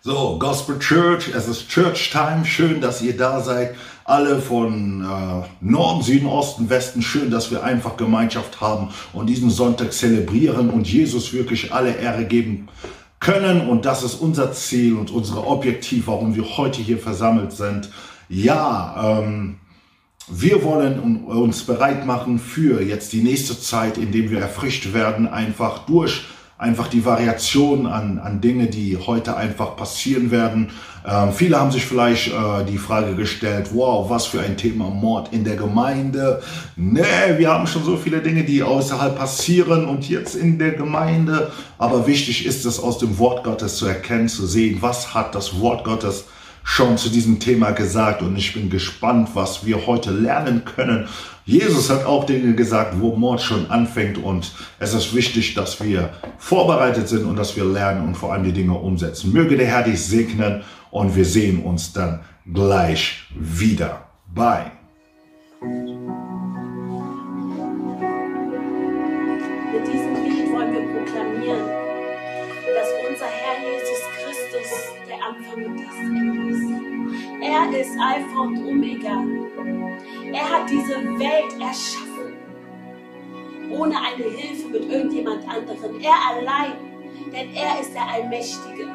So, Gospel Church, es ist Church Time. Schön, dass ihr da seid. Alle von äh, Norden, Süden, Osten, Westen. Schön, dass wir einfach Gemeinschaft haben und diesen Sonntag zelebrieren und Jesus wirklich alle Ehre geben können. Und das ist unser Ziel und unser Objektiv, warum wir heute hier versammelt sind. Ja, ähm, wir wollen uns bereit machen für jetzt die nächste Zeit, indem wir erfrischt werden, einfach durch einfach die Variation an, an Dinge, die heute einfach passieren werden. Ähm, viele haben sich vielleicht äh, die Frage gestellt, wow, was für ein Thema Mord in der Gemeinde. Nee, wir haben schon so viele Dinge, die außerhalb passieren und jetzt in der Gemeinde. Aber wichtig ist es, aus dem Wort Gottes zu erkennen, zu sehen, was hat das Wort Gottes schon zu diesem Thema gesagt und ich bin gespannt, was wir heute lernen können. Jesus hat auch Dinge gesagt, wo Mord schon anfängt und es ist wichtig, dass wir vorbereitet sind und dass wir lernen und vor allem die Dinge umsetzen. Möge der Herr dich segnen und wir sehen uns dann gleich wieder. Bye. Mit diesem Lied wollen wir proklamieren, dass unser Herr Jesus Christus der Anfang und das Ende ist. Er ist Alpha und Omega. Er hat diese Welt erschaffen, ohne eine Hilfe mit irgendjemand anderem. Er allein, denn er ist der Allmächtige.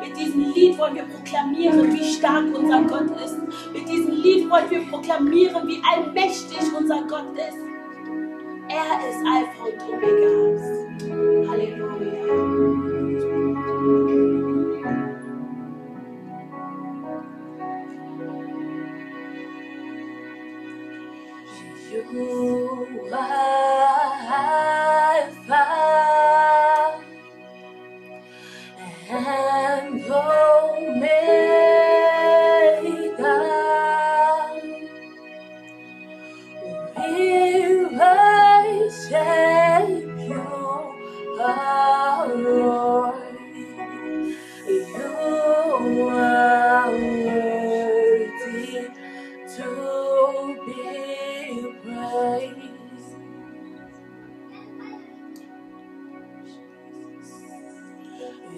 Mit diesem Lied wollen wir proklamieren, wie stark unser Gott ist. Mit diesem Lied wollen wir proklamieren, wie allmächtig unser Gott ist. Er ist Alpha und Omega. Halleluja. You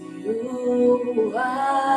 You are ah.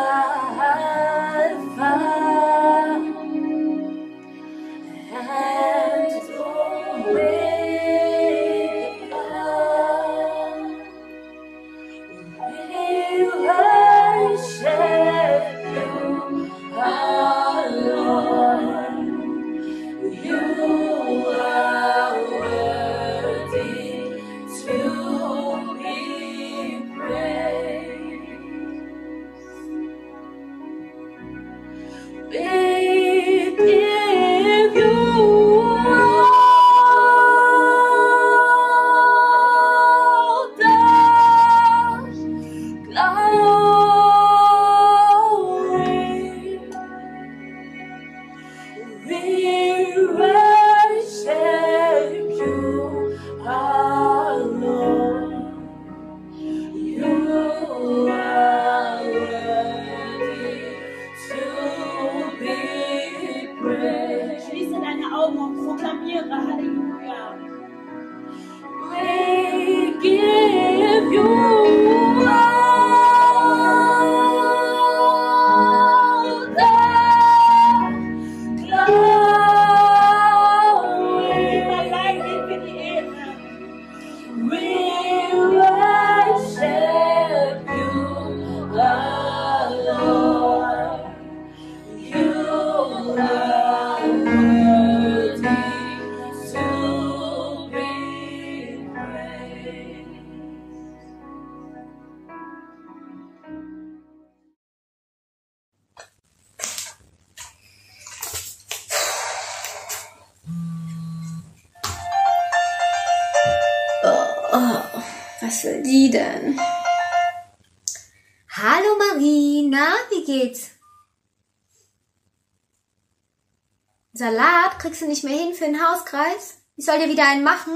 Salat kriegst du nicht mehr hin für den Hauskreis? Ich soll dir wieder einen machen?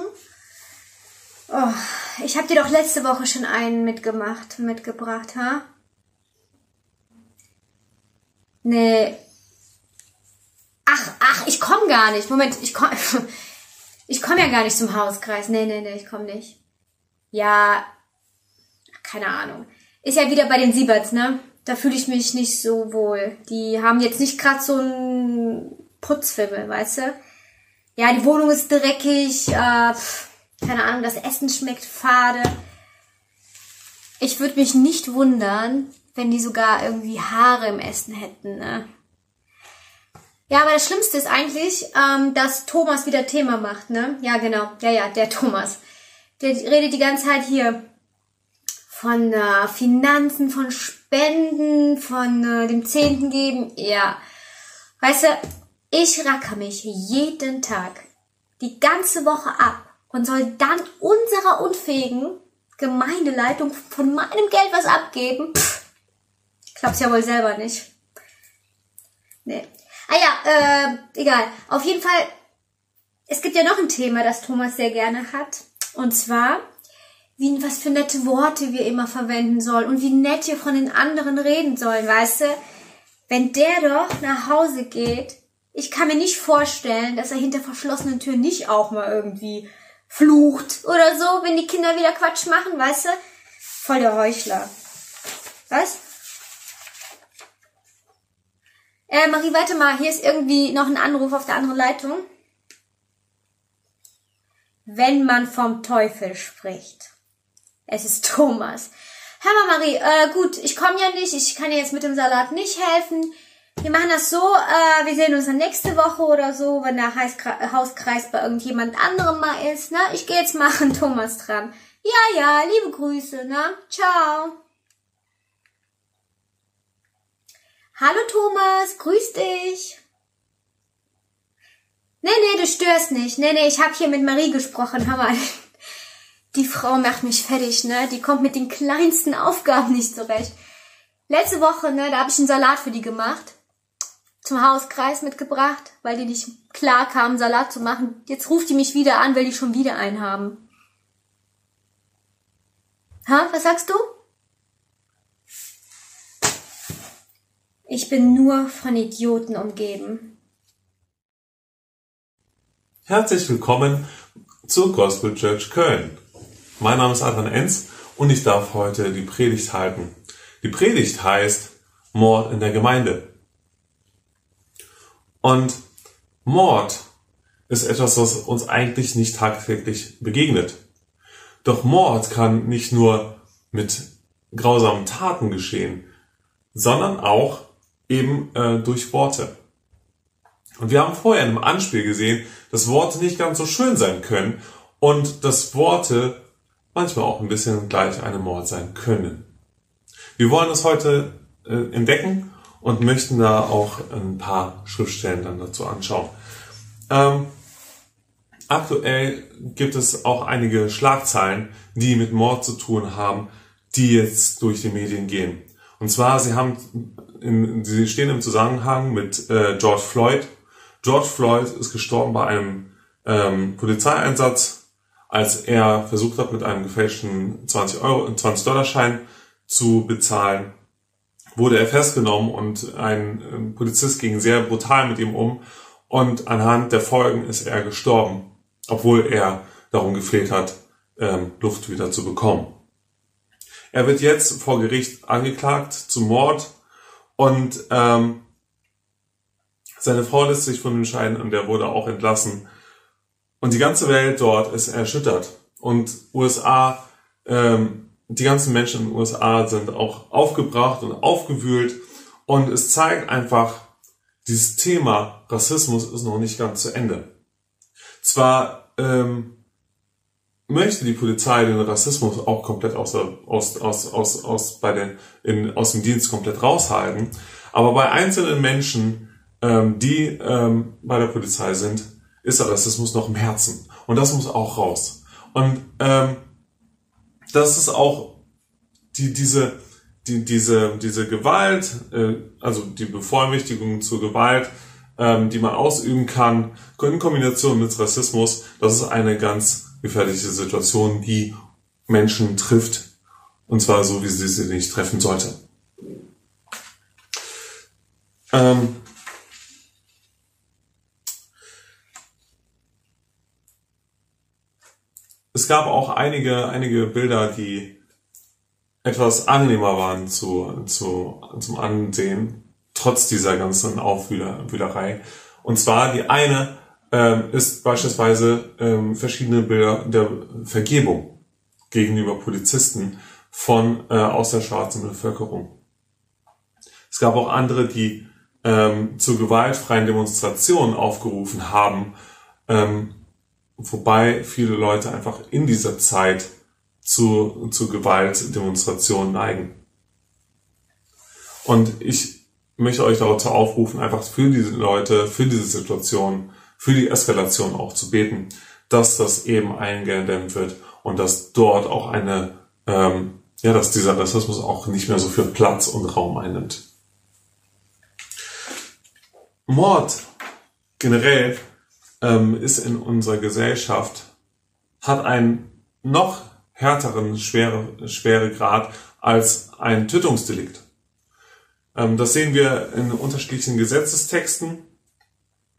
Oh, ich hab dir doch letzte Woche schon einen mitgemacht, mitgebracht, ha? Nee. Ach, ach, ich komm gar nicht. Moment, ich komm, ich komm ja gar nicht zum Hauskreis. Nee, nee, nee, ich komm nicht. Ja, keine Ahnung. Ist ja wieder bei den Sieberts, ne? da fühle ich mich nicht so wohl. Die haben jetzt nicht gerade so einen Putzfimmel, weißt du? Ja, die Wohnung ist dreckig, äh, keine Ahnung, das Essen schmeckt fade. Ich würde mich nicht wundern, wenn die sogar irgendwie Haare im Essen hätten, ne? Ja, aber das Schlimmste ist eigentlich, ähm, dass Thomas wieder Thema macht, ne? Ja, genau. Ja, ja, der Thomas. Der redet die ganze Zeit hier von äh, Finanzen, von Spenden, von äh, dem Zehnten geben. Ja. Weißt du, ich racker mich jeden Tag die ganze Woche ab und soll dann unserer unfähigen Gemeindeleitung von meinem Geld was abgeben. Pff, glaub's ja wohl selber nicht. Nee. Ah ja, äh, egal. Auf jeden Fall, es gibt ja noch ein Thema, das Thomas sehr gerne hat. Und zwar, wie, was für nette Worte wir immer verwenden sollen und wie nett wir von den anderen reden sollen, weißt du? Wenn der doch nach Hause geht, ich kann mir nicht vorstellen, dass er hinter verschlossenen Türen nicht auch mal irgendwie flucht oder so, wenn die Kinder wieder Quatsch machen, weißt du? Voll der Heuchler. Was? Äh, Marie, warte mal, hier ist irgendwie noch ein Anruf auf der anderen Leitung. Wenn man vom Teufel spricht. Es ist Thomas. Hör mal, Marie, äh, gut, ich komme ja nicht, ich kann dir jetzt mit dem Salat nicht helfen. Wir machen das so, äh, wir sehen uns dann nächste Woche oder so, wenn der Hauskreis bei irgendjemand anderem mal ist, ne? Ich gehe jetzt mal an Thomas dran. Ja, ja, liebe Grüße, ne? Ciao. Hallo Thomas, grüß dich. Nee, nee, du störst nicht. Nee, nee, ich habe hier mit Marie gesprochen. Hör mal. Die Frau macht mich fertig, ne? Die kommt mit den kleinsten Aufgaben nicht zurecht. Letzte Woche, ne, da habe ich einen Salat für die gemacht. Zum Hauskreis mitgebracht, weil die nicht klar kamen, Salat zu machen. Jetzt ruft die mich wieder an, weil die schon wieder einen haben. Ha, was sagst du? Ich bin nur von Idioten umgeben. Herzlich willkommen zur Gospel Church Köln. Mein Name ist Adrian Enz und ich darf heute die Predigt halten. Die Predigt heißt Mord in der Gemeinde. Und Mord ist etwas, was uns eigentlich nicht tagtäglich begegnet. Doch Mord kann nicht nur mit grausamen Taten geschehen, sondern auch eben äh, durch Worte. Und wir haben vorher einem Anspiel gesehen, dass Worte nicht ganz so schön sein können und dass Worte manchmal auch ein bisschen gleich einem Mord sein können. Wir wollen das heute äh, entdecken und möchten da auch ein paar Schriftstellen dann dazu anschauen. Ähm, aktuell gibt es auch einige Schlagzeilen, die mit Mord zu tun haben, die jetzt durch die Medien gehen. Und zwar, sie haben, in, sie stehen im Zusammenhang mit äh, George Floyd. George Floyd ist gestorben bei einem ähm, Polizeieinsatz, als er versucht hat, mit einem gefälschten 20 Euro, 20 Dollar Schein zu bezahlen, wurde er festgenommen und ein Polizist ging sehr brutal mit ihm um und anhand der Folgen ist er gestorben, obwohl er darum gefehlt hat, ähm, Luft wieder zu bekommen. Er wird jetzt vor Gericht angeklagt zum Mord und ähm, seine Frau lässt sich von ihm scheiden und der wurde auch entlassen. Und die ganze Welt dort ist erschüttert. Und USA, ähm, die ganzen Menschen in den USA sind auch aufgebracht und aufgewühlt. Und es zeigt einfach, dieses Thema Rassismus ist noch nicht ganz zu Ende. Zwar ähm, möchte die Polizei den Rassismus auch komplett aus, aus, aus, aus, aus, bei den, in, aus dem Dienst komplett raushalten. Aber bei einzelnen Menschen, ähm, die ähm, bei der Polizei sind, ist der Rassismus noch im Herzen. Und das muss auch raus. Und ähm, das ist auch die, diese, die, diese, diese Gewalt, äh, also die Bevollmächtigung zur Gewalt, ähm, die man ausüben kann, in Kombination mit Rassismus, das ist eine ganz gefährliche Situation, die Menschen trifft. Und zwar so, wie sie sie nicht treffen sollte. Ähm es gab auch einige, einige Bilder, die etwas angenehmer waren zu, zu, zum Ansehen, trotz dieser ganzen Aufwühlerei. Und zwar die eine ähm, ist beispielsweise ähm, verschiedene Bilder der Vergebung gegenüber Polizisten von äh, aus der schwarzen Bevölkerung. Es gab auch andere, die ähm, zu gewaltfreien Demonstrationen aufgerufen haben, ähm, wobei viele Leute einfach in dieser Zeit zu, zu Gewaltdemonstrationen neigen. Und ich möchte euch dazu aufrufen, einfach für diese Leute, für diese Situation, für die Eskalation auch zu beten, dass das eben eingedämmt wird und dass dort auch eine, ähm, ja, dass dieser Rassismus auch nicht mehr so viel Platz und Raum einnimmt. Mord generell ähm, ist in unserer Gesellschaft, hat einen noch härteren schwere, Schweregrad als ein Tötungsdelikt. Ähm, das sehen wir in unterschiedlichen Gesetzestexten.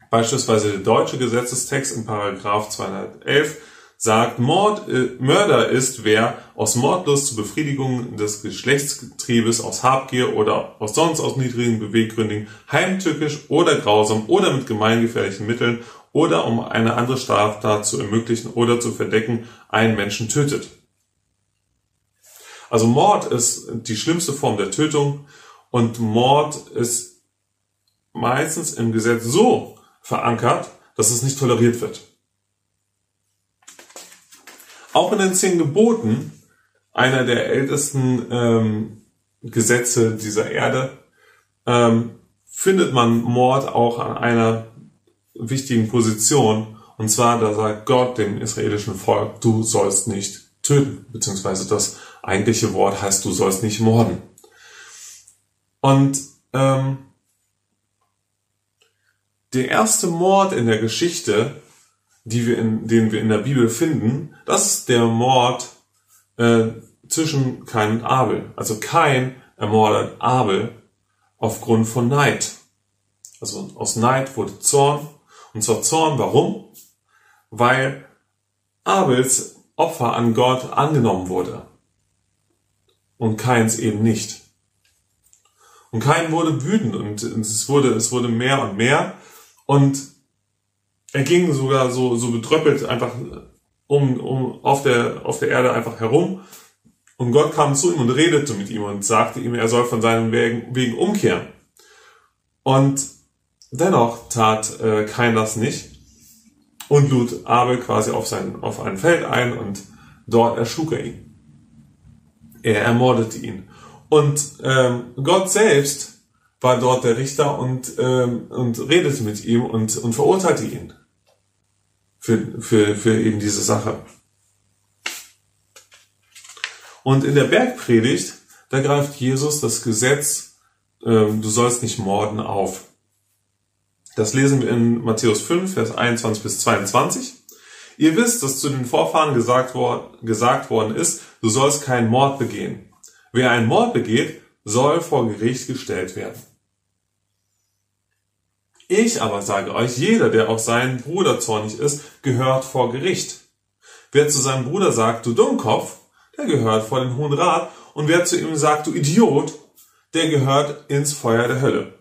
Beispielsweise der deutsche Gesetzestext in Paragraph 211 sagt, Mord, äh, Mörder ist, wer aus Mordlust zur Befriedigung des Geschlechtstriebes aus Habgier oder aus sonst aus niedrigen Beweggründen heimtückisch oder grausam oder mit gemeingefährlichen Mitteln oder um eine andere Straftat zu ermöglichen oder zu verdecken einen Menschen tötet. Also Mord ist die schlimmste Form der Tötung und Mord ist meistens im Gesetz so verankert, dass es nicht toleriert wird. Auch in den zehn Geboten, einer der ältesten ähm, Gesetze dieser Erde, ähm, findet man Mord auch an einer wichtigen Position. Und zwar, da sagt Gott dem israelischen Volk, du sollst nicht töten, beziehungsweise das eigentliche Wort heißt, du sollst nicht morden. Und ähm, der erste Mord in der Geschichte die wir in, den wir in der Bibel finden, das ist der Mord äh, zwischen Kain und Abel. Also Kain ermordet Abel aufgrund von Neid. Also aus Neid wurde Zorn. Und zwar Zorn, warum? Weil Abels Opfer an Gott angenommen wurde. Und Kains eben nicht. Und Kain wurde wütend und es wurde, es wurde mehr und mehr. Und er ging sogar so, so betröppelt einfach um, um auf der, auf der Erde einfach herum. Und Gott kam zu ihm und redete mit ihm und sagte ihm, er soll von seinen Wegen, Wegen umkehren. Und dennoch tat äh, Kain das nicht und lud Abel quasi auf, sein, auf ein Feld ein und dort erschlug er ihn. Er ermordete ihn. Und ähm, Gott selbst war dort der Richter und, ähm, und redete mit ihm und, und verurteilte ihn für, für, für eben diese Sache. Und in der Bergpredigt, da greift Jesus das Gesetz, ähm, du sollst nicht morden, auf. Das lesen wir in Matthäus 5, Vers 21 bis 22. Ihr wisst, dass zu den Vorfahren gesagt, wor gesagt worden ist, du sollst keinen Mord begehen. Wer einen Mord begeht, soll vor Gericht gestellt werden. Ich aber sage euch, jeder, der auf seinen Bruder zornig ist, gehört vor Gericht. Wer zu seinem Bruder sagt, du Dummkopf, der gehört vor den Hohen Rat, und wer zu ihm sagt, du Idiot, der gehört ins Feuer der Hölle.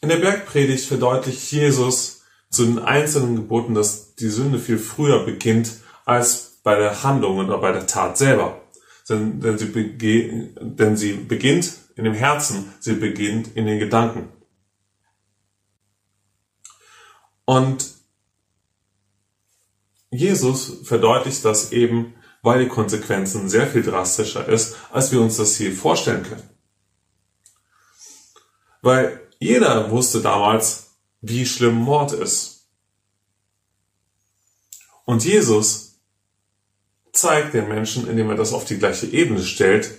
In der Bergpredigt verdeutlicht Jesus zu den einzelnen Geboten, dass die Sünde viel früher beginnt als bei der Handlung oder bei der Tat selber. Denn, denn, sie, bege denn sie beginnt in dem Herzen, sie beginnt in den Gedanken. Und Jesus verdeutlicht das eben, weil die Konsequenzen sehr viel drastischer ist, als wir uns das hier vorstellen können. Weil jeder wusste damals, wie schlimm Mord ist. Und Jesus zeigt den Menschen, indem er das auf die gleiche Ebene stellt,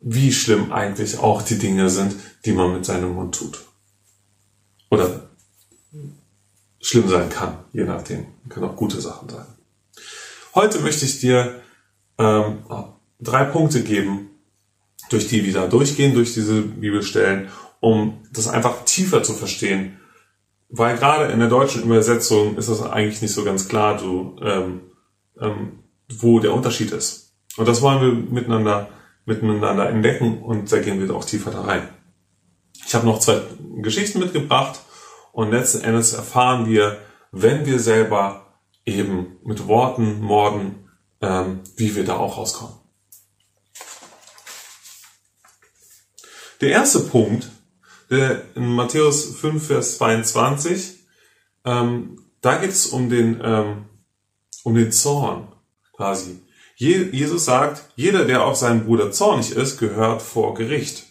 wie schlimm eigentlich auch die Dinge sind, die man mit seinem Mund tut. Oder schlimm sein kann, je nachdem. Können auch gute Sachen sein. Heute möchte ich dir ähm, drei Punkte geben, durch die wir da durchgehen, durch diese Bibelstellen, um das einfach tiefer zu verstehen. Weil gerade in der deutschen Übersetzung ist das eigentlich nicht so ganz klar, du, ähm, ähm, wo der Unterschied ist. Und das wollen wir miteinander, miteinander entdecken und da gehen wir auch tiefer da rein. Ich habe noch zwei Geschichten mitgebracht und letzten Endes erfahren wir, wenn wir selber eben mit Worten morden, ähm, wie wir da auch rauskommen. Der erste Punkt, in Matthäus 5, Vers 22, ähm, da geht es um den, ähm, um den Zorn quasi. Je, Jesus sagt, jeder, der auf seinen Bruder zornig ist, gehört vor Gericht.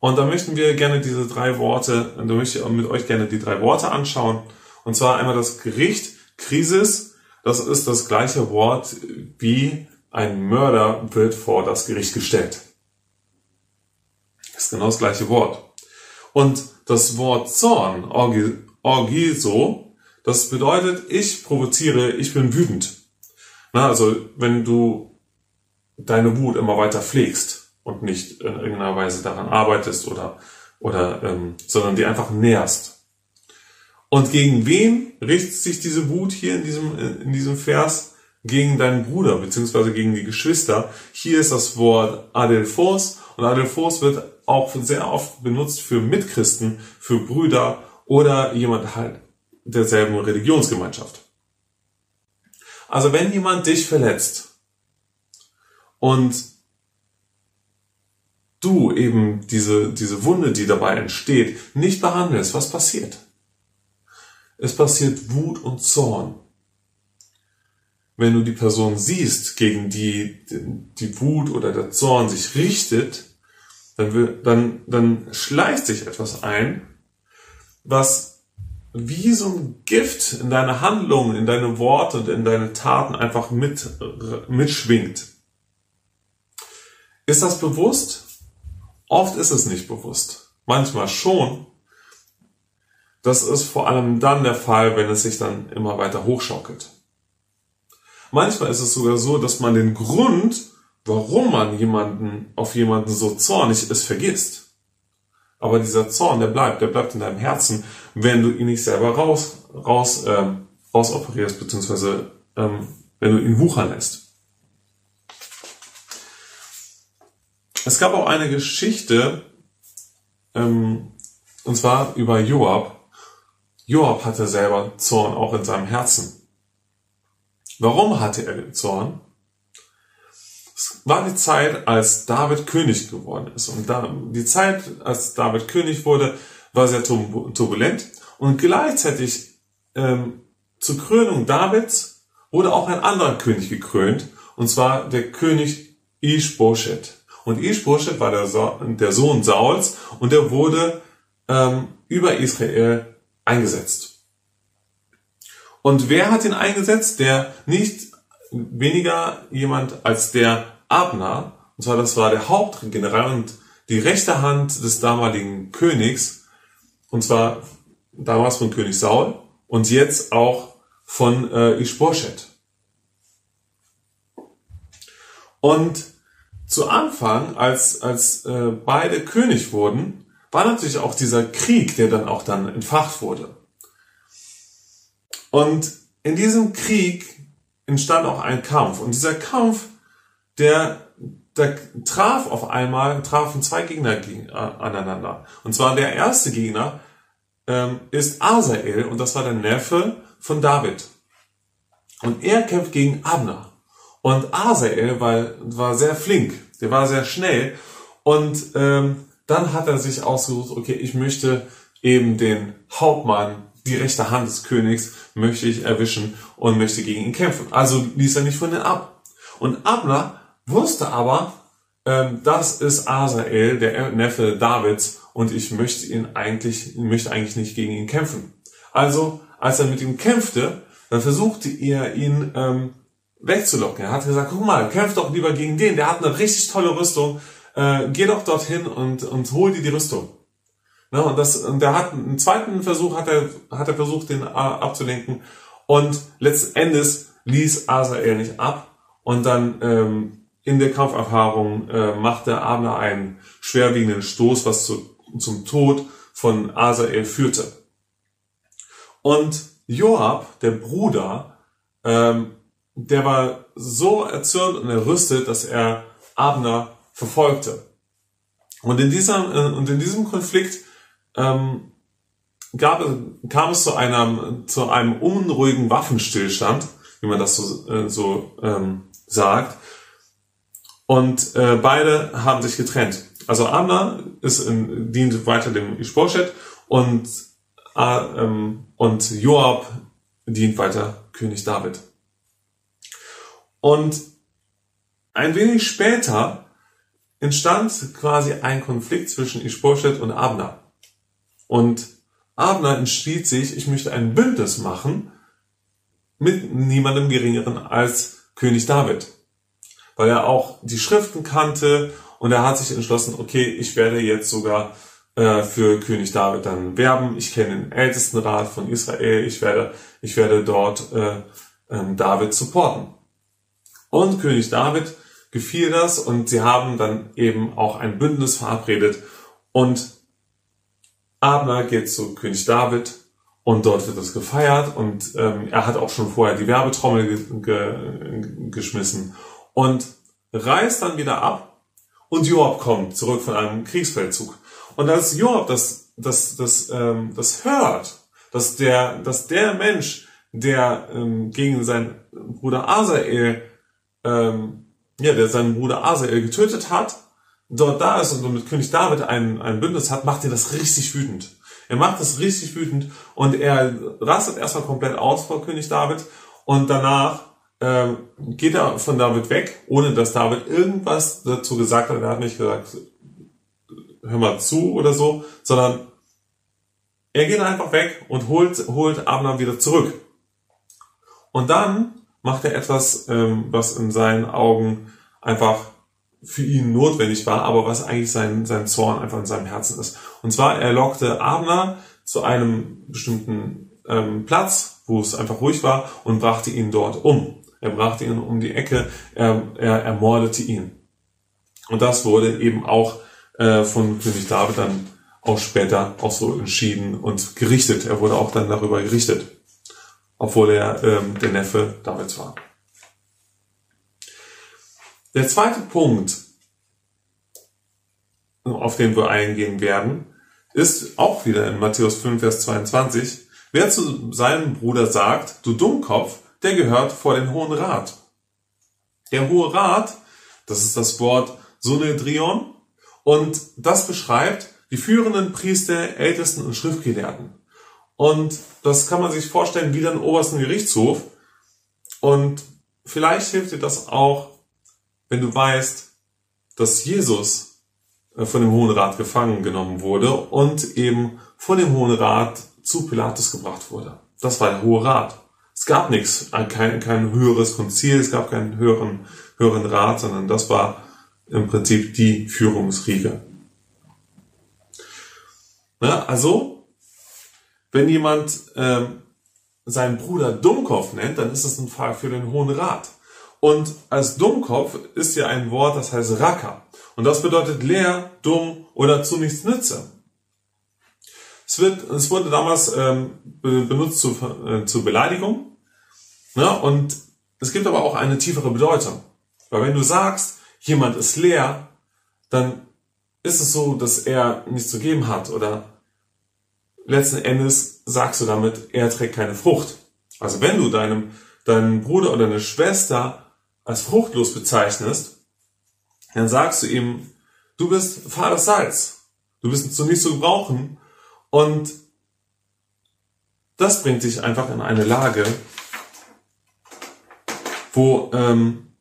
Und da möchten wir gerne diese drei Worte, da möchte ich mit euch gerne die drei Worte anschauen. Und zwar einmal das Gericht, Krisis, das ist das gleiche Wort wie ein Mörder wird vor das Gericht gestellt. Ist genau das gleiche Wort. Und das Wort Zorn, Orgiso, das bedeutet, ich provoziere, ich bin wütend. Na, also, wenn du deine Wut immer weiter pflegst und nicht in irgendeiner Weise daran arbeitest oder, oder, ähm, sondern die einfach nährst. Und gegen wen richtet sich diese Wut hier in diesem, in diesem Vers? Gegen deinen Bruder, beziehungsweise gegen die Geschwister. Hier ist das Wort Adelphos und Adelphos wird auch sehr oft benutzt für Mitchristen, für Brüder oder jemand halt derselben Religionsgemeinschaft. Also wenn jemand dich verletzt und du eben diese, diese Wunde, die dabei entsteht, nicht behandelst, was passiert? Es passiert Wut und Zorn. Wenn du die Person siehst, gegen die die Wut oder der Zorn sich richtet, dann, will, dann, dann schleicht sich etwas ein, was wie so ein Gift in deine Handlungen, in deine Worte und in deine Taten einfach mit, mitschwingt. Ist das bewusst? Oft ist es nicht bewusst. Manchmal schon. Das ist vor allem dann der Fall, wenn es sich dann immer weiter hochschaukelt. Manchmal ist es sogar so, dass man den Grund, warum man jemanden auf jemanden so zornig ist, vergisst. Aber dieser Zorn, der bleibt, der bleibt in deinem Herzen, wenn du ihn nicht selber raus, raus, ähm, rausoperierst, beziehungsweise ähm, wenn du ihn wuchern lässt. Es gab auch eine Geschichte, ähm, und zwar über Joab. Joab hatte selber Zorn auch in seinem Herzen. Warum hatte er Zorn? Es war die Zeit, als David König geworden ist. Und da, die Zeit, als David König wurde, war sehr turbulent. Und gleichzeitig ähm, zur Krönung Davids wurde auch ein anderer König gekrönt. Und zwar der König Ishbosheth. Und Ishbosheth war der, so der Sohn Sauls und der wurde ähm, über Israel eingesetzt. Und wer hat ihn eingesetzt? Der nicht weniger jemand als der Abner, und zwar das war der Hauptgeneral und die rechte Hand des damaligen Königs, und zwar damals von König Saul und jetzt auch von äh, Ishbosheth. Und zu Anfang, als, als äh, beide König wurden, war natürlich auch dieser Krieg, der dann auch dann entfacht wurde. Und in diesem Krieg entstand auch ein Kampf. Und dieser Kampf der, der traf auf einmal, trafen zwei Gegner gegen, äh, aneinander. Und zwar der erste Gegner ähm, ist Asael und das war der Neffe von David. Und er kämpft gegen Abner. Und Asael war, war sehr flink, der war sehr schnell. Und ähm, dann hat er sich ausgesucht, okay, ich möchte eben den Hauptmann, die rechte Hand des Königs, möchte ich erwischen und möchte gegen ihn kämpfen. Also ließ er nicht von ihm ab. Und Abner wusste aber, ähm, das ist Asael, der Neffe Davids, und ich möchte ihn eigentlich, möchte eigentlich nicht gegen ihn kämpfen. Also, als er mit ihm kämpfte, dann versuchte er ihn ähm, wegzulocken. Er hat gesagt, guck mal, kämpf doch lieber gegen den, der hat eine richtig tolle Rüstung, äh, geh doch dorthin und, und hol dir die Rüstung. Ne, und, das, und der hat einen zweiten Versuch, hat er, hat er versucht, den abzulenken. Und letzten Endes ließ Asael nicht ab. Und dann ähm, in der Kampferfahrung äh, macht der Abner einen schwerwiegenden Stoß, was zu, zum Tod von Asael führte. Und Joab, der Bruder, ähm, der war so erzürnt und errüstet, dass er Abner verfolgte. Und in, dieser, äh, und in diesem Konflikt ähm, gab, kam es zu einem, zu einem unruhigen Waffenstillstand, wie man das so, äh, so ähm, sagt. Und äh, beide haben sich getrennt. Also Abner ist in, dient weiter dem Ishbosheth und, äh, ähm, und Joab dient weiter König David. Und ein wenig später entstand quasi ein Konflikt zwischen Ishbosheth und Abner. Und Abner entschied sich, ich möchte ein Bündnis machen mit niemandem geringeren als König David. Weil er auch die Schriften kannte und er hat sich entschlossen, okay, ich werde jetzt sogar äh, für König David dann werben. Ich kenne den Ältestenrat von Israel. Ich werde, ich werde dort äh, äh, David supporten. Und König David gefiel das und sie haben dann eben auch ein Bündnis verabredet und Abner geht zu König David und dort wird es gefeiert und ähm, er hat auch schon vorher die Werbetrommel ge ge geschmissen und reist dann wieder ab und Joab kommt zurück von einem Kriegsfeldzug. Und als Joab das, das, das, ähm, das hört, dass der, dass der Mensch, der ähm, gegen seinen Bruder Asael ähm, ja, der seinen Bruder Asael getötet hat, dort da ist und mit König David ein, ein Bündnis hat, macht er das richtig wütend. Er macht das richtig wütend und er rastet erstmal komplett aus vor König David und danach ähm, geht er von David weg, ohne dass David irgendwas dazu gesagt hat. Er hat nicht gesagt, hör mal zu oder so, sondern er geht einfach weg und holt, holt Abner wieder zurück. Und dann macht er etwas, ähm, was in seinen Augen einfach für ihn notwendig war, aber was eigentlich sein, sein Zorn einfach in seinem Herzen ist. Und zwar, er lockte Abner zu einem bestimmten ähm, Platz, wo es einfach ruhig war, und brachte ihn dort um. Er brachte ihn um die Ecke, er, er ermordete ihn. Und das wurde eben auch äh, von König David dann auch später auch so entschieden und gerichtet. Er wurde auch dann darüber gerichtet obwohl er ähm, der Neffe Davids war. Der zweite Punkt, auf den wir eingehen werden, ist auch wieder in Matthäus 5, Vers 22. Wer zu seinem Bruder sagt, du Dummkopf, der gehört vor den Hohen Rat. Der Hohe Rat, das ist das Wort Sunedrion, und das beschreibt die führenden Priester, Ältesten und Schriftgelehrten. Und das kann man sich vorstellen wie den obersten Gerichtshof. Und vielleicht hilft dir das auch, wenn du weißt, dass Jesus äh, von dem Hohen Rat gefangen genommen wurde und eben von dem Hohen Rat zu Pilatus gebracht wurde. Das war der Hohe Rat. Es gab nichts, äh, kein, kein höheres Konzil, es gab keinen höheren, höheren Rat, sondern das war im Prinzip die Führungsriege. Ja, also wenn jemand ähm, seinen Bruder Dummkopf nennt, dann ist das ein Fall für den Hohen Rat. Und als Dummkopf ist ja ein Wort, das heißt Raka. Und das bedeutet leer, dumm oder zu nichts nütze. Es, wird, es wurde damals ähm, benutzt zu, äh, zur Beleidigung. Ne? Und es gibt aber auch eine tiefere Bedeutung. Weil wenn du sagst, jemand ist leer, dann ist es so, dass er nichts zu geben hat oder letzten Endes sagst du damit, er trägt keine Frucht. Also wenn du deinem, deinen Bruder oder deine Schwester als fruchtlos bezeichnest, dann sagst du ihm, du bist Vaters Salz. Du bist zu nichts zu gebrauchen. Und das bringt dich einfach in eine Lage, wo, ähm,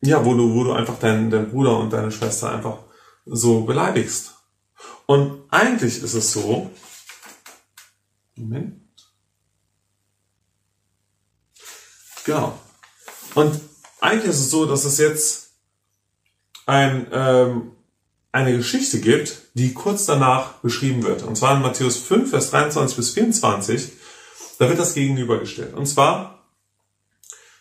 ja, wo du, wo du einfach deinen, deinen Bruder und deine Schwester einfach so beleidigst. Und eigentlich ist es so, Moment. Genau. Und eigentlich ist es so, dass es jetzt ein, ähm, eine Geschichte gibt, die kurz danach beschrieben wird. Und zwar in Matthäus 5, Vers 23 bis 24. Da wird das gegenübergestellt. Und zwar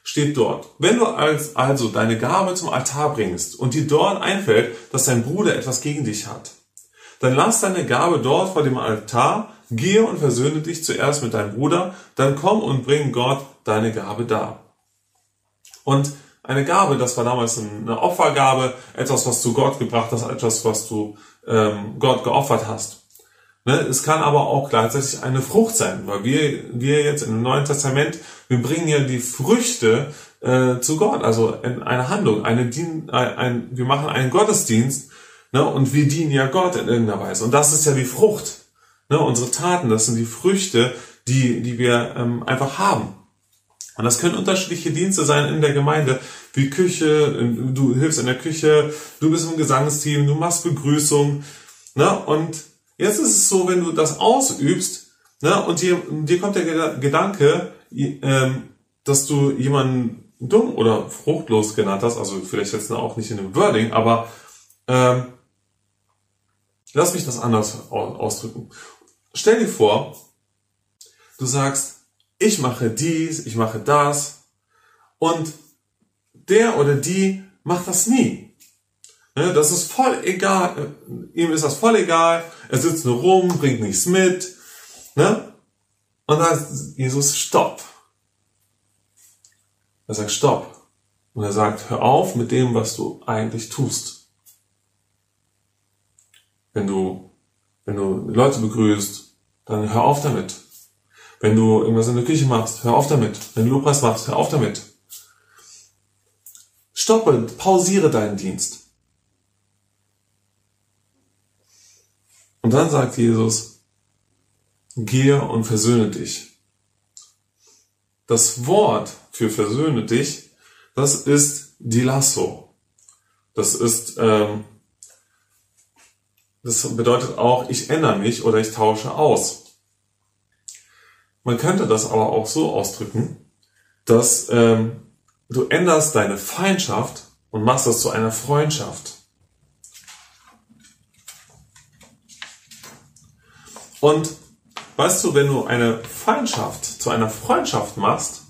steht dort, wenn du als, also deine Gabe zum Altar bringst und dir dort einfällt, dass dein Bruder etwas gegen dich hat, dann lass deine Gabe dort vor dem Altar Gehe und versöhne dich zuerst mit deinem Bruder, dann komm und bring Gott deine Gabe dar. Und eine Gabe, das war damals eine Opfergabe, etwas, was du Gott gebracht hast, etwas, was du ähm, Gott geopfert hast. Ne? Es kann aber auch gleichzeitig eine Frucht sein, weil wir, wir jetzt im Neuen Testament, wir bringen ja die Früchte äh, zu Gott, also in eine Handlung, eine Dien, ein, ein, wir machen einen Gottesdienst ne? und wir dienen ja Gott in irgendeiner Weise. Und das ist ja die Frucht. Ne? Unsere Taten, das sind die Früchte, die, die wir ähm, einfach haben. Und das können unterschiedliche Dienste sein in der Gemeinde, wie Küche, du hilfst in der Küche, du bist im Gesangsteam, du machst Begrüßung. Ne? Und jetzt ist es so, wenn du das ausübst, ne, und dir, dir kommt der Gedanke, ähm, dass du jemanden dumm oder fruchtlos genannt hast, also vielleicht jetzt auch nicht in dem Wording, aber ähm, lass mich das anders ausdrücken. Stell dir vor, du sagst, ich mache dies, ich mache das und der oder die macht das nie. Ne, das ist voll egal, ihm ist das voll egal, er sitzt nur rum, bringt nichts mit. Ne? Und da sagt Jesus, stopp. Er sagt, stopp. Und er sagt, hör auf mit dem, was du eigentlich tust. Wenn du, wenn du Leute begrüßt, dann hör auf damit. Wenn du irgendwas in der Küche machst, hör auf damit. Wenn du Lobpreis machst, hör auf damit. Stoppe, pausiere deinen Dienst. Und dann sagt Jesus, gehe und versöhne dich. Das Wort für versöhne dich, das ist Dilasso. Das ist, ähm, das bedeutet auch, ich ändere mich oder ich tausche aus. Man könnte das aber auch so ausdrücken, dass ähm, du änderst deine Feindschaft und machst das zu einer Freundschaft. Und weißt du, wenn du eine Feindschaft zu einer Freundschaft machst,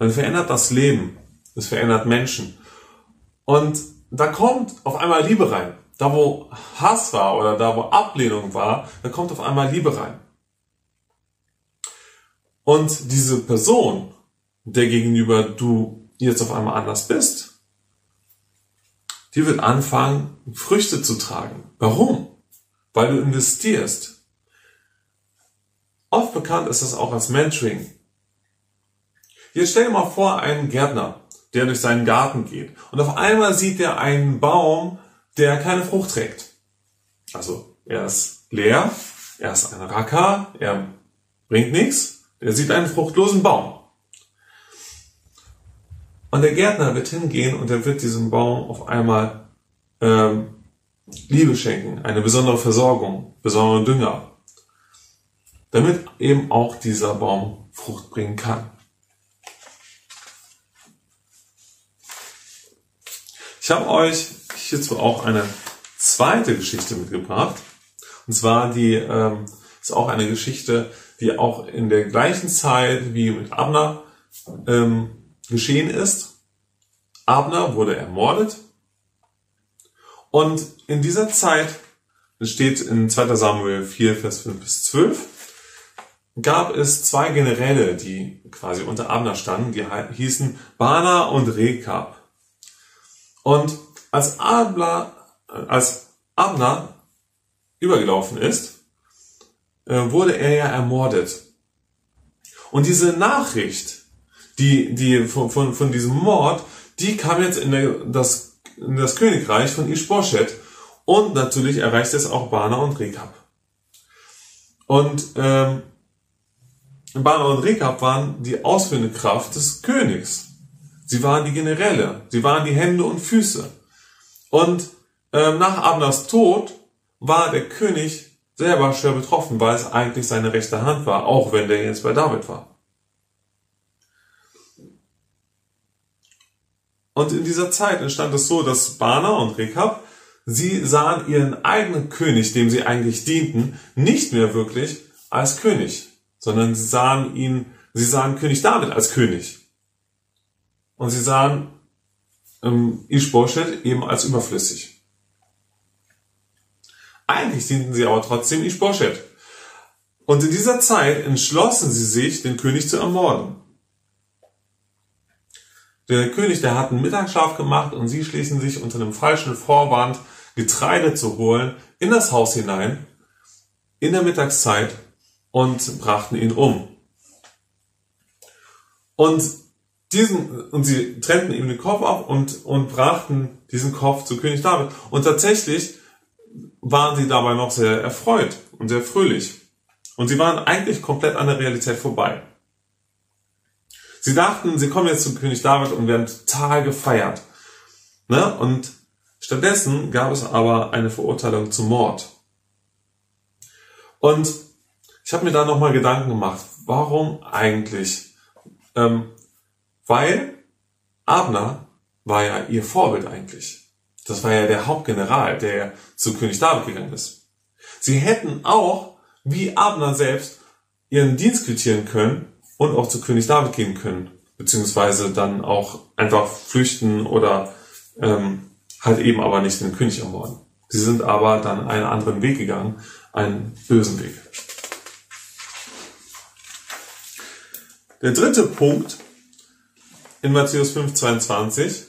dann verändert das Leben. Es verändert Menschen. Und da kommt auf einmal Liebe rein. Da wo Hass war oder da wo Ablehnung war, da kommt auf einmal Liebe rein. Und diese Person, der gegenüber du jetzt auf einmal anders bist, die wird anfangen, Früchte zu tragen. Warum? Weil du investierst. Oft bekannt ist das auch als Mentoring. Jetzt stell dir mal vor, einen Gärtner, der durch seinen Garten geht und auf einmal sieht er einen Baum, der keine Frucht trägt. Also er ist leer, er ist ein Racker, er bringt nichts er sieht einen fruchtlosen Baum. Und der Gärtner wird hingehen und er wird diesem Baum auf einmal ähm, Liebe schenken, eine besondere Versorgung, besonderen Dünger, damit eben auch dieser Baum Frucht bringen kann. Ich habe euch hierzu auch eine zweite Geschichte mitgebracht. Und zwar die ähm, ist auch eine Geschichte, die auch in der gleichen Zeit wie mit Abner ähm, geschehen ist. Abner wurde ermordet und in dieser Zeit, es steht in 2 Samuel 4, Vers 5 bis 12, gab es zwei Generäle, die quasi unter Abner standen, die hießen Bana und Rekab. Und als Abner, als Abner übergelaufen ist, äh, wurde er ja ermordet. Und diese Nachricht, die, die von, von, von diesem Mord, die kam jetzt in, das, in das Königreich von Ishbosheth und natürlich erreicht es auch Bana und Rekab. Und ähm, Bana und Rekab waren die ausführende Kraft des Königs. Sie waren die Generäle, sie waren die Hände und Füße. Und ähm, nach Abnas Tod war der König selber schwer betroffen, weil es eigentlich seine rechte Hand war, auch wenn der jetzt bei David war. Und in dieser Zeit entstand es so, dass Bana und Rekab, sie sahen ihren eigenen König, dem sie eigentlich dienten, nicht mehr wirklich als König, sondern sie sahen ihn, sie sahen König David als König. Und sie sahen ähm, Ishbosheth eben als überflüssig. Eigentlich dienten sie aber trotzdem Ishbosheth. Und in dieser Zeit entschlossen sie sich, den König zu ermorden. Der König, der hat einen Mittagsschlaf gemacht und sie schließen sich unter einem falschen Vorwand, Getreide zu holen, in das Haus hinein, in der Mittagszeit und brachten ihn um. Und diesen, und sie trennten ihm den Kopf ab und, und brachten diesen Kopf zu König David. Und tatsächlich waren sie dabei noch sehr erfreut und sehr fröhlich. Und sie waren eigentlich komplett an der Realität vorbei. Sie dachten, sie kommen jetzt zu König David und werden total gefeiert. Ne? Und stattdessen gab es aber eine Verurteilung zum Mord. Und ich habe mir da nochmal Gedanken gemacht, warum eigentlich? Ähm, weil Abner war ja ihr Vorbild eigentlich. Das war ja der Hauptgeneral, der zu König David gegangen ist. Sie hätten auch, wie Abner selbst, ihren Dienst quittieren können und auch zu König David gehen können, beziehungsweise dann auch einfach flüchten oder ähm, halt eben aber nicht den König ermorden. Sie sind aber dann einen anderen Weg gegangen, einen bösen Weg. Der dritte Punkt in Matthäus 5, 22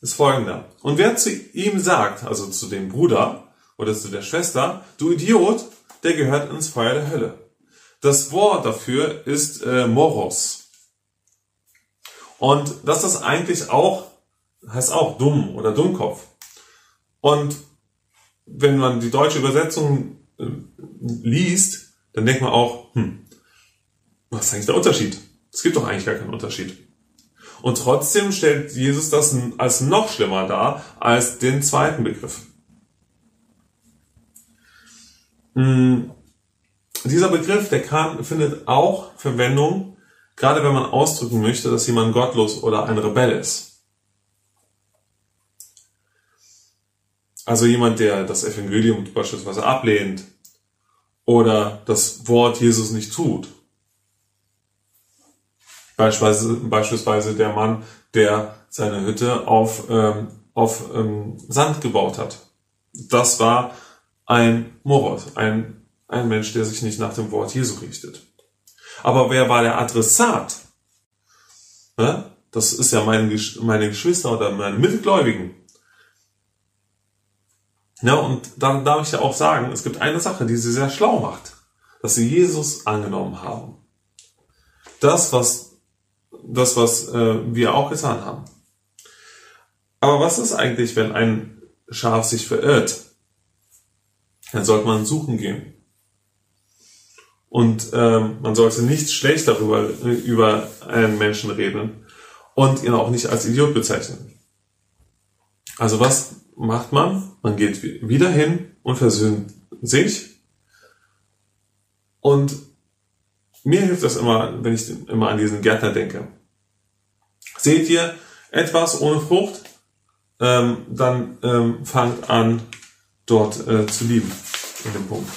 ist folgender. Und wer zu ihm sagt, also zu dem Bruder oder zu der Schwester, du Idiot, der gehört ins Feuer der Hölle. Das Wort dafür ist äh, Moros. Und das ist eigentlich auch, heißt auch dumm oder Dummkopf. Und wenn man die deutsche Übersetzung äh, liest, dann denkt man auch, hm, was ist eigentlich der Unterschied? Es gibt doch eigentlich gar keinen Unterschied. Und trotzdem stellt Jesus das als noch schlimmer dar als den zweiten Begriff. Hm, dieser Begriff, der kann, findet auch Verwendung, gerade wenn man ausdrücken möchte, dass jemand gottlos oder ein Rebell ist. Also jemand, der das Evangelium beispielsweise ablehnt oder das Wort Jesus nicht tut Beispielsweise, beispielsweise der Mann, der seine Hütte auf, ähm, auf ähm, Sand gebaut hat. Das war ein Moros, ein, ein Mensch, der sich nicht nach dem Wort Jesu richtet. Aber wer war der Adressat? Ja, das ist ja meine, meine Geschwister oder meine Mitgläubigen. Ja, und dann darf ich ja auch sagen, es gibt eine Sache, die sie sehr schlau macht, dass sie Jesus angenommen haben. Das, was das, was äh, wir auch getan haben. Aber was ist eigentlich, wenn ein Schaf sich verirrt? Dann sollte man suchen gehen. Und ähm, man sollte nicht schlecht darüber über einen Menschen reden und ihn auch nicht als Idiot bezeichnen. Also was macht man? Man geht wieder hin und versöhnt sich. Und mir hilft das immer, wenn ich immer an diesen Gärtner denke. Seht ihr etwas ohne Frucht, ähm, dann ähm, fangt an, dort äh, zu lieben, in dem Punkt.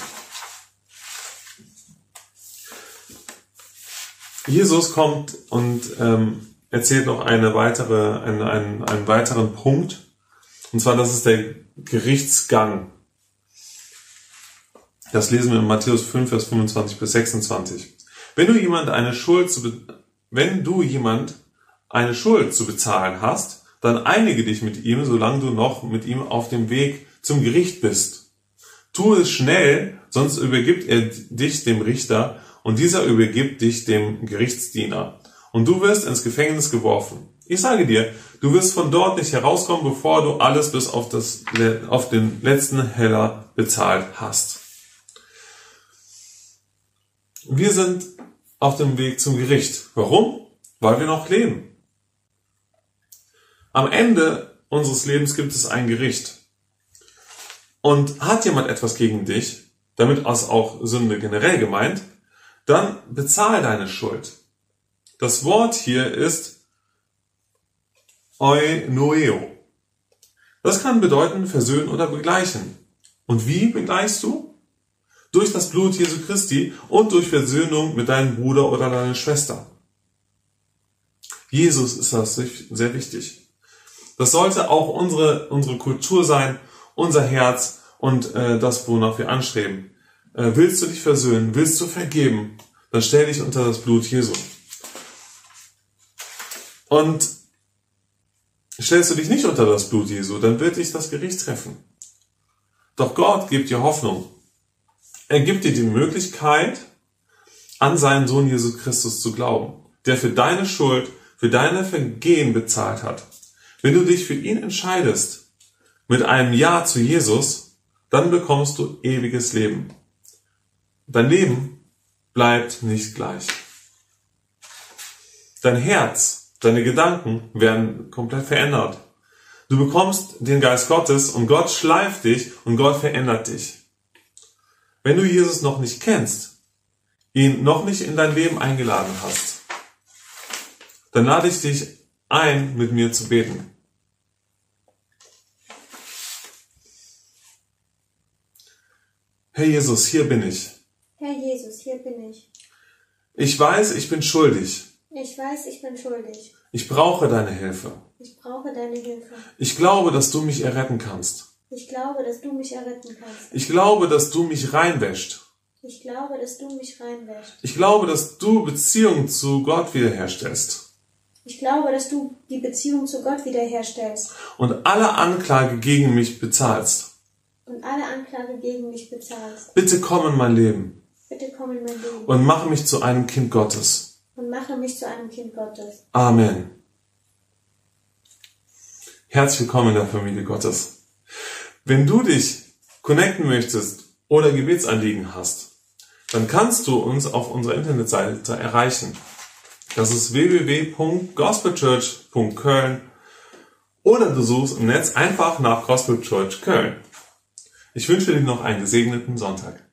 Jesus kommt und ähm, erzählt noch eine weitere, einen, einen, einen weiteren Punkt. Und zwar, das ist der Gerichtsgang. Das lesen wir in Matthäus 5, Vers 25 bis 26. Wenn du jemand eine Schuld zu, wenn du jemand eine Schuld zu bezahlen hast, dann einige dich mit ihm, solange du noch mit ihm auf dem Weg zum Gericht bist. Tu es schnell, sonst übergibt er dich dem Richter und dieser übergibt dich dem Gerichtsdiener. Und du wirst ins Gefängnis geworfen. Ich sage dir, du wirst von dort nicht herauskommen, bevor du alles bis auf, das, auf den letzten Heller bezahlt hast. Wir sind auf dem Weg zum Gericht. Warum? Weil wir noch leben. Am Ende unseres Lebens gibt es ein Gericht. Und hat jemand etwas gegen dich, damit ist auch Sünde generell gemeint, dann bezahl deine Schuld. Das Wort hier ist eunoeo. Das kann bedeuten versöhnen oder begleichen. Und wie begleichst du? Durch das Blut Jesu Christi und durch Versöhnung mit deinem Bruder oder deiner Schwester. Jesus ist das sehr wichtig. Das sollte auch unsere, unsere Kultur sein, unser Herz und äh, das, wonach wir anstreben. Äh, willst du dich versöhnen? Willst du vergeben? Dann stell dich unter das Blut Jesu. Und stellst du dich nicht unter das Blut Jesu, dann wird dich das Gericht treffen. Doch Gott gibt dir Hoffnung. Er gibt dir die Möglichkeit, an seinen Sohn Jesus Christus zu glauben, der für deine Schuld, für deine Vergehen bezahlt hat. Wenn du dich für ihn entscheidest, mit einem Ja zu Jesus, dann bekommst du ewiges Leben. Dein Leben bleibt nicht gleich. Dein Herz, deine Gedanken werden komplett verändert. Du bekommst den Geist Gottes und Gott schleift dich und Gott verändert dich. Wenn du Jesus noch nicht kennst, ihn noch nicht in dein Leben eingeladen hast, dann lade ich dich ein, mit mir zu beten. Herr Jesus, hier bin ich. Herr Jesus, hier bin ich. Ich weiß, ich bin schuldig. Ich weiß, ich bin schuldig. Ich brauche deine Hilfe. Ich brauche deine Hilfe. Ich glaube, dass du mich erretten kannst. Ich glaube, dass du mich erretten kannst. Ich glaube, dass du mich reinwäscht. Ich glaube, dass du mich reinwäschst. Ich glaube, dass du Beziehung zu Gott wiederherstellst. Ich glaube, dass du die Beziehung zu Gott wiederherstellst Und alle Anklage gegen mich bezahlst. und alle Anklage gegen mich bezahlst. Bitte komm in mein Leben Bitte komm in mein Leben und mache mich zu einem Kind Gottes. und mache mich zu einem Kind Gottes. Amen. Herzlich willkommen in der Familie Gottes. Wenn du dich connecten möchtest oder Gebetsanliegen hast, dann kannst du uns auf unserer Internetseite erreichen. Das ist www.gospelchurch.köln oder du suchst im Netz einfach nach Gospel Church Köln. Ich wünsche dir noch einen gesegneten Sonntag.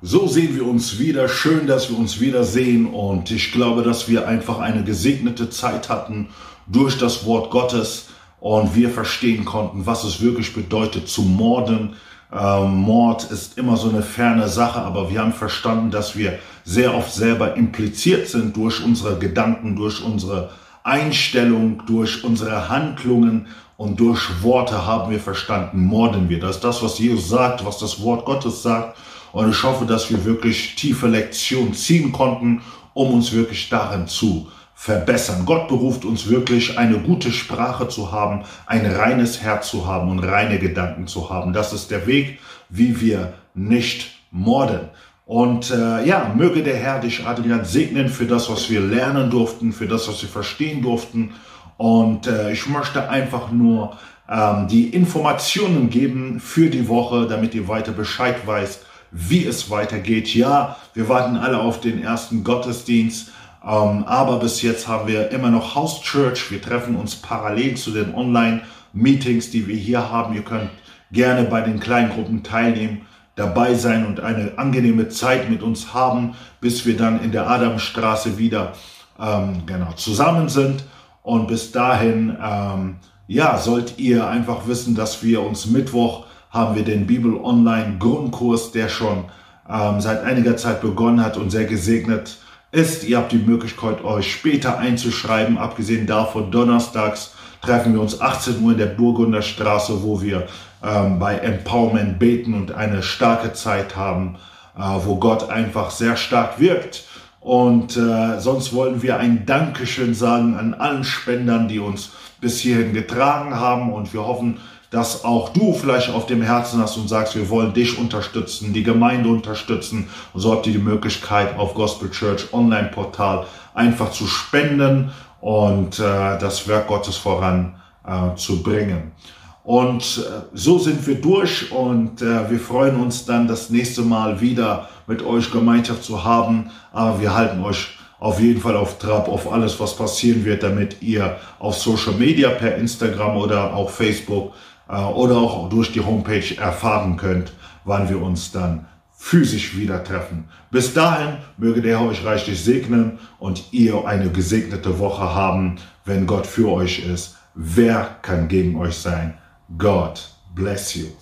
So sehen wir uns wieder. Schön, dass wir uns wiedersehen. Und ich glaube, dass wir einfach eine gesegnete Zeit hatten durch das Wort Gottes und wir verstehen konnten, was es wirklich bedeutet zu morden. Ähm, Mord ist immer so eine ferne Sache, aber wir haben verstanden, dass wir sehr oft selber impliziert sind durch unsere Gedanken, durch unsere Einstellung, durch unsere Handlungen und durch Worte haben wir verstanden, morden wir. Das ist das, was Jesus sagt, was das Wort Gottes sagt. Und ich hoffe, dass wir wirklich tiefe Lektionen ziehen konnten, um uns wirklich darin zu verbessern. Gott beruft uns wirklich, eine gute Sprache zu haben, ein reines Herz zu haben und reine Gedanken zu haben. Das ist der Weg, wie wir nicht morden. Und äh, ja, möge der Herr dich, Adrian, segnen für das, was wir lernen durften, für das, was wir verstehen durften. Und äh, ich möchte einfach nur ähm, die Informationen geben für die Woche, damit ihr weiter Bescheid weißt, wie es weitergeht. Ja, wir warten alle auf den ersten Gottesdienst. Ähm, aber bis jetzt haben wir immer noch House Church. Wir treffen uns parallel zu den Online-Meetings, die wir hier haben. Ihr könnt gerne bei den Kleingruppen teilnehmen, dabei sein und eine angenehme Zeit mit uns haben, bis wir dann in der Adamstraße wieder ähm, genau zusammen sind. Und bis dahin, ähm, ja, sollt ihr einfach wissen, dass wir uns Mittwoch haben wir den Bibel Online Grundkurs, der schon ähm, seit einiger Zeit begonnen hat und sehr gesegnet ist. Ihr habt die Möglichkeit, euch später einzuschreiben. Abgesehen davon, donnerstags treffen wir uns 18 Uhr in der Burgunder Straße, wo wir ähm, bei Empowerment beten und eine starke Zeit haben, äh, wo Gott einfach sehr stark wirkt. Und äh, sonst wollen wir ein Dankeschön sagen an allen Spendern, die uns bis hierhin getragen haben. Und wir hoffen, dass auch du vielleicht auf dem Herzen hast und sagst, wir wollen dich unterstützen, die Gemeinde unterstützen. Und so habt ihr die Möglichkeit auf Gospel Church Online Portal einfach zu spenden und äh, das Werk Gottes voran äh, zu bringen. Und äh, so sind wir durch und äh, wir freuen uns dann das nächste Mal wieder mit euch Gemeinschaft zu haben. Aber wir halten euch auf jeden Fall auf Trab auf alles, was passieren wird, damit ihr auf Social Media per Instagram oder auch Facebook oder auch durch die Homepage erfahren könnt, wann wir uns dann physisch wieder treffen. Bis dahin möge der Herr euch reichlich segnen und ihr eine gesegnete Woche haben, wenn Gott für euch ist. Wer kann gegen euch sein? God bless you.